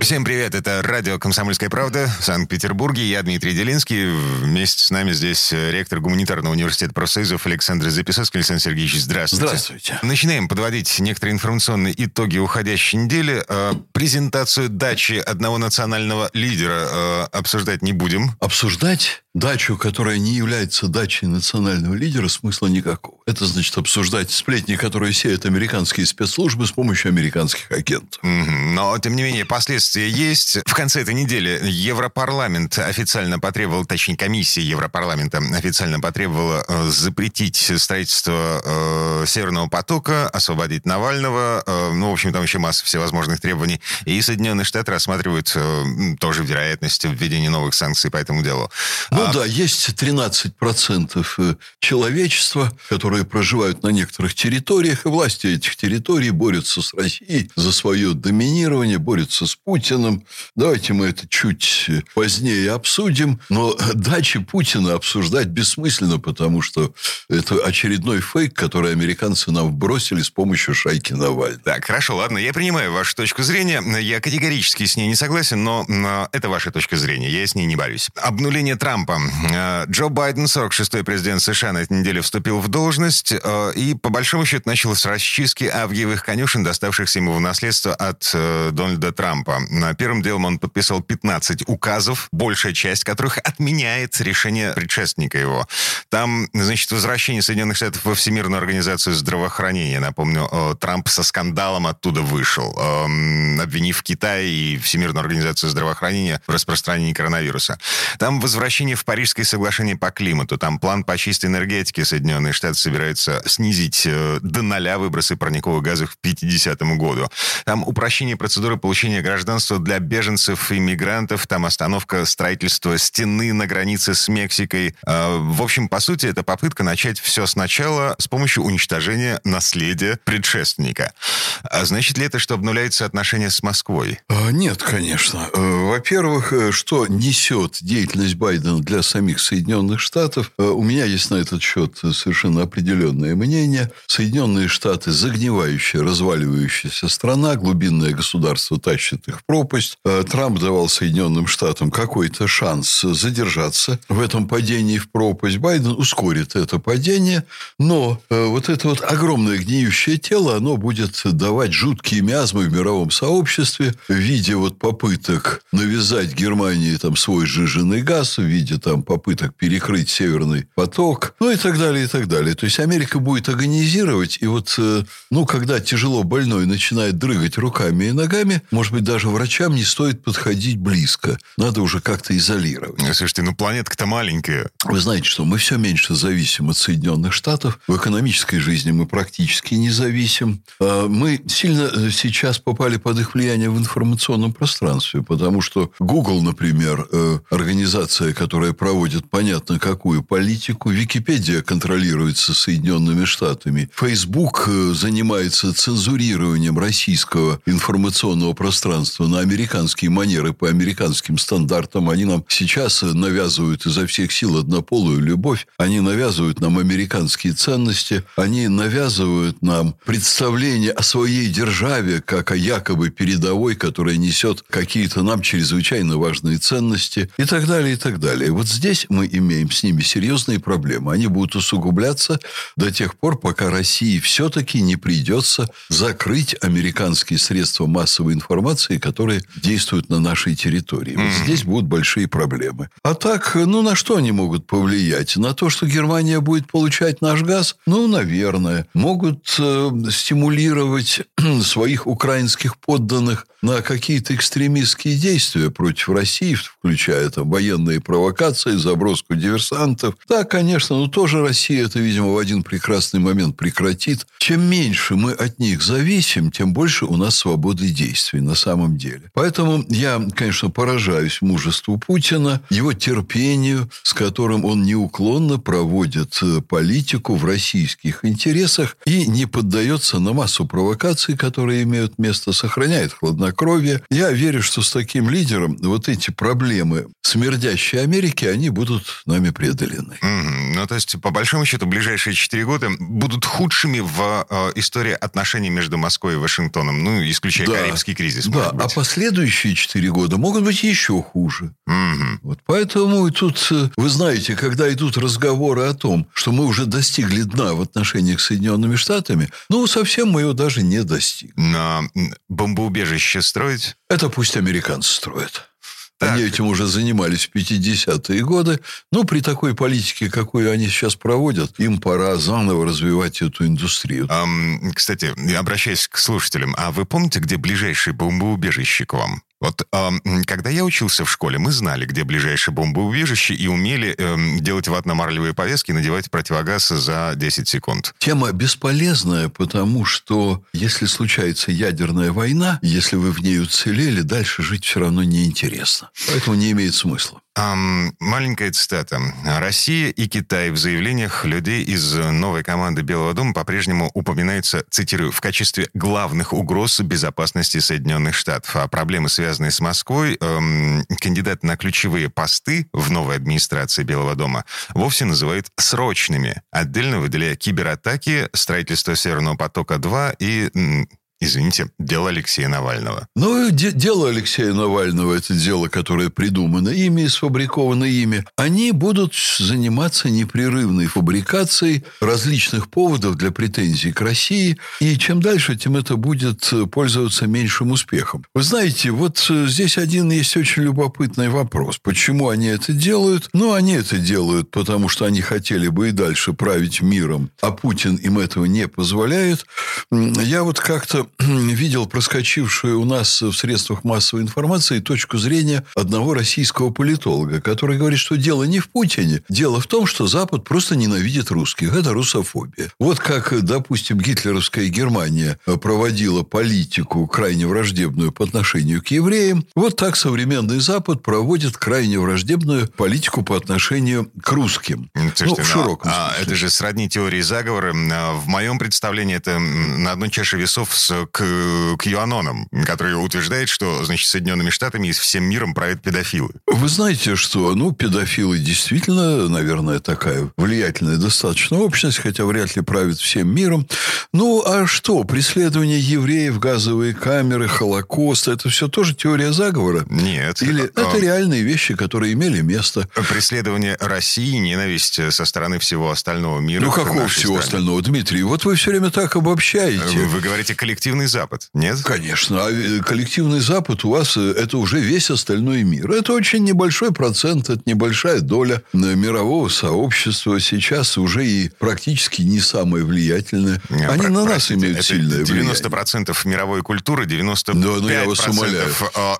Всем привет, это радио «Комсомольская правда» в Санкт-Петербурге. Я Дмитрий Делинский. Вместе с нами здесь э, ректор гуманитарного университета профсоюзов Александр Записовский. Александр Сергеевич, здравствуйте. Здравствуйте. Начинаем подводить некоторые информационные итоги уходящей недели. Э, презентацию дачи одного национального лидера э, обсуждать не будем. Обсуждать дачу, которая не является дачей национального лидера, смысла никакого. Это значит обсуждать сплетни, которые сеют американские спецслужбы с помощью американских агентов. Но, тем не менее, последствия есть. В конце этой недели Европарламент официально потребовал, точнее, комиссия Европарламента официально потребовала э, запретить строительство э, Северного потока, освободить Навального. Э, ну, в общем, там еще масса всевозможных требований. И Соединенные Штаты рассматривают э, тоже вероятность введения новых санкций по этому делу. Ну а... да, есть 13% э, человечества, которые проживают на некоторых территориях, и власти этих территорий борются с Россией за свое доминирование, борются с Путиным. Давайте мы это чуть э, позднее обсудим. Но дачи Путина обсуждать бессмысленно, потому что это очередной фейк, который американцы нам бросили с помощью шайки Навального. Так, хорошо, ладно, я принимаю вашу точку зрения. Я категорически с ней не согласен, но это ваша точка зрения, я с ней не борюсь. Обнуление Трампа. Э, Джо Байден, 46-й президент США, на этой неделе вступил в должность э, и, по большому счету, начал с расчистки авгиевых конюшен, доставшихся ему в наследство от Дональда Трампа. Первым делом он подписал 15 указов, большая часть которых отменяет решение предшественника его. Там, значит, возвращение Соединенных Штатов во Всемирную организацию здравоохранения. Напомню, Трамп со скандалом оттуда вышел, обвинив Китай и Всемирную организацию здравоохранения в распространении коронавируса. Там возвращение в Парижское соглашение по климату. Там план по чистой энергетике Соединенные Штаты собираются снизить э, до ноля выбросы парниковых газов к 50 году. Там упрощение процедуры получения гражданства для беженцев и мигрантов. Там остановка строительства стены на границе с Мексикой. Э, в общем, по сути, это попытка начать все сначала с помощью уничтожения наследия предшественника. А значит ли это, что обнуляются отношения с Москвой? А, нет, конечно. Э, во-первых, э, что несет деятельность Байдена для самих Соединенных Штатов. Э, у меня есть на этот счет совершенно определенное мнение. Соединенные Штаты – загнивающая, разваливающаяся страна, глубинное государство тащит их пропасть. Э, Трамп давал Соединенным Штатам какой-то шанс задержаться в этом падении в пропасть. Байден ускорит это падение, но э, вот это вот огромное гниющее тело, оно будет давать жуткие миазмы в мировом сообществе в виде вот попыток навязать Германии там свой сжиженный газ, в виде там попыток перекрыть Северный поток, ну и так далее, и так далее. То есть Америка будет агонизировать, и вот, э, ну, когда тяжело больной начинает дрыгать руками и ногами, может быть, даже врачам не стоит подходить близко. Надо уже как-то изолировать. Слушайте, ну планетка-то маленькая. Вы знаете, что мы все меньше зависим от Соединенных Штатов. В экономической жизни мы практически не зависим. А мы сильно э, сейчас попали под их влияние в информационном пространстве, потому что Google, например, э, организация, которая проводит понятно какую политику. Википедия контролируется Соединенными Штатами. Э, занимается цензурированием российского информационного пространства на американские манеры по американским стандартам. Они нам сейчас навязывают изо всех сил однополую любовь. Они навязывают нам американские ценности. Они навязывают нам представление о своей державе, как о якобы передовой, которая несет какие-то нам чрезвычайно важные ценности и так далее, и так далее. Вот здесь мы имеем с ними серьезные проблемы. Они будут усугубляться до тех пор, пока России все-таки не придется закрыть американские средства массовой информации, действуют на нашей территории. Вот здесь будут большие проблемы. А так, ну, на что они могут повлиять? На то, что Германия будет получать наш газ? Ну, наверное. Могут э, стимулировать своих украинских подданных на какие-то экстремистские действия против России, включая там военные провокации, провокации, заброску диверсантов. Да, конечно, но тоже Россия это, видимо, в один прекрасный момент прекратит. Чем меньше мы от них зависим, тем больше у нас свободы действий на самом деле. Деле. Поэтому я, конечно, поражаюсь мужеству Путина, его терпению, с которым он неуклонно проводит э, политику в российских интересах и не поддается на массу провокаций, которые имеют место, сохраняет хладнокровие. Я верю, что с таким лидером вот эти проблемы смердящей Америки, они будут нами преодолены. Mm-hmm. Ну, то есть, по большому счету, ближайшие четыре года будут худшими в э, истории отношений между Москвой и Вашингтоном, ну, исключая да. Карибский кризис. Да, а последующие четыре года могут быть еще хуже. Mm-hmm. Вот поэтому и тут, э, вы знаете, когда идут разговоры о том, что мы уже достигли дна в отношениях с Соединенными Штатами, ну, совсем мы его даже не достигли. Но бомбоубежище строить? Это пусть американцы строят. Так. Они этим уже занимались в 50-е годы. Но при такой политике, какую они сейчас проводят, им пора заново развивать эту индустрию. Um, кстати, обращаясь к слушателям, а вы помните, где ближайшее бомбоубежище к вам? Вот э, когда я учился в школе, мы знали, где ближайшее бомбоубежище и умели э, делать ватно-марлевые повязки и надевать противогаз за 10 секунд. Тема бесполезная, потому что если случается ядерная война, если вы в ней уцелели, дальше жить все равно неинтересно. Поэтому не имеет смысла. Um, маленькая цитата. Россия и Китай в заявлениях людей из новой команды Белого дома по-прежнему упоминаются, цитирую, в качестве главных угроз безопасности Соединенных Штатов. А проблемы, связанные с Москвой, эм, кандидаты на ключевые посты в новой администрации Белого дома вовсе называют срочными, отдельно выделяя кибератаки, строительство Северного потока-2 и Извините, дело Алексея Навального. Ну, де- дело Алексея Навального, это дело, которое придумано ими и сфабриковано ими. Они будут заниматься непрерывной фабрикацией различных поводов для претензий к России. И чем дальше, тем это будет пользоваться меньшим успехом. Вы знаете, вот э, здесь один есть очень любопытный вопрос. Почему они это делают? Ну, они это делают, потому что они хотели бы и дальше править миром, а Путин им этого не позволяет. Я вот как-то видел проскочившую у нас в средствах массовой информации точку зрения одного российского политолога, который говорит, что дело не в Путине. Дело в том, что Запад просто ненавидит русских. Это русофобия. Вот как, допустим, гитлеровская Германия проводила политику крайне враждебную по отношению к евреям, вот так современный Запад проводит крайне враждебную политику по отношению к русским. Слушайте, ну, в широком а, смысле. Это же сродни теории заговора. В моем представлении это на одной чаше весов с к, к юанонам, который утверждает, что, значит, Соединенными Штатами и всем миром правят педофилы. Вы знаете, что, ну, педофилы действительно, наверное, такая влиятельная достаточно общность, хотя вряд ли правят всем миром. Ну, а что, преследование евреев, газовые камеры, Холокост, это все тоже теория заговора? Нет. Или это, это реальные вещи, которые имели место? Преследование России, ненависть со стороны всего остального мира. Ну, какого всего стране? остального, Дмитрий? Вот вы все время так обобщаете. Вы, вы говорите коллектив коллективный Запад, нет? Конечно. А э, коллективный Запад у вас э, это уже весь остальной мир. Это очень небольшой процент, это небольшая доля э, мирового сообщества. Сейчас уже и практически не самое влиятельное. Не, Они про- на нас имеют это сильное 90% влияние. 90% мировой культуры, 95% да, ну, я вас умоляю.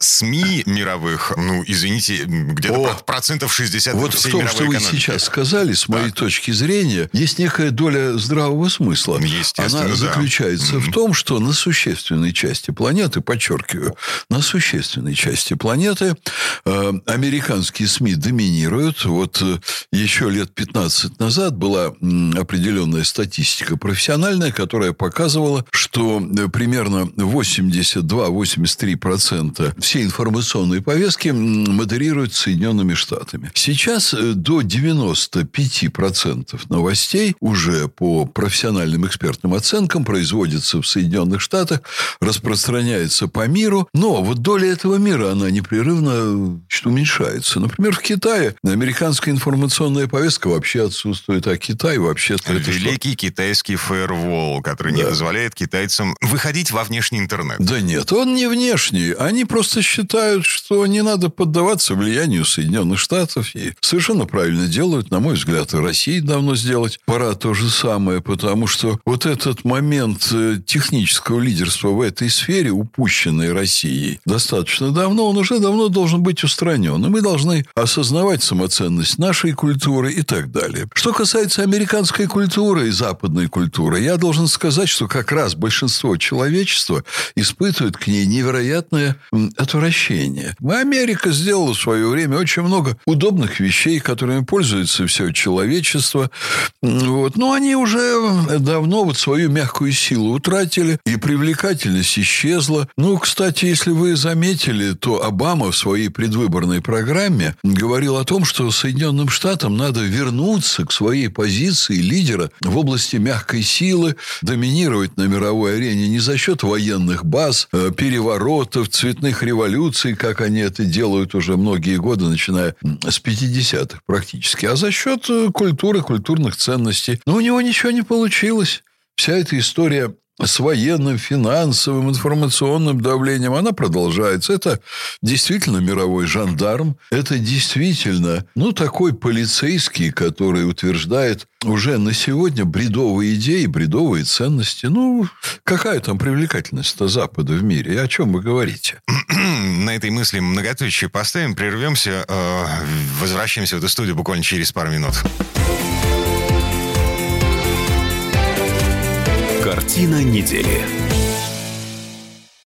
СМИ мировых, ну, извините, где-то О, процентов 60 Вот в том, что вы сейчас сказали, с моей так. точки зрения, есть некая доля здравого смысла. Она заключается да. в том, что на существенной части планеты, подчеркиваю, на существенной части планеты э, американские СМИ доминируют. Вот э, еще лет 15 назад была определенная статистика профессиональная, которая показывала, что э, примерно 82-83% всей информационной повестки модерируют Соединенными Штатами. Сейчас до 95% новостей уже по профессиональным экспертным оценкам производится в Соединенных Штатах, распространяется по миру, но вот доля этого мира, она непрерывно уменьшается. Например, в Китае американская информационная повестка вообще отсутствует, а Китай вообще... Великий что... китайский фаервол, который да. не позволяет китайцам выходить во внешний интернет. Да нет, он не внешний. Они просто считают, что не надо поддаваться влиянию Соединенных Штатов. И совершенно правильно делают, на мой взгляд, и России давно сделать. Пора то же самое, потому что вот этот момент э, технического американского лидерства в этой сфере, упущенной Россией достаточно давно, он уже давно должен быть устранен. И мы должны осознавать самоценность нашей культуры и так далее. Что касается американской культуры и западной культуры, я должен сказать, что как раз большинство человечества испытывает к ней невероятное отвращение. Америка сделала в свое время очень много удобных вещей, которыми пользуется все человечество. Вот. Но они уже давно вот свою мягкую силу утратили, и привлекательность исчезла. Ну, кстати, если вы заметили, то Обама в своей предвыборной программе говорил о том, что Соединенным Штатам надо вернуться к своей позиции лидера в области мягкой силы, доминировать на мировой арене не за счет военных баз, э, переворотов, цветных революций, как они это делают уже многие годы, начиная с 50-х практически, а за счет э, культуры, культурных ценностей. Но у него ничего не получилось. Вся эта история с военным, финансовым, информационным давлением, она продолжается. Это действительно мировой жандарм. Это действительно, ну, такой полицейский, который утверждает уже на сегодня бредовые идеи, бредовые ценности. Ну, какая там привлекательность-то Запада в мире? И о чем вы говорите? На этой мысли многоточие поставим, прервемся, э, возвращаемся в эту студию буквально через пару минут. Картина недели.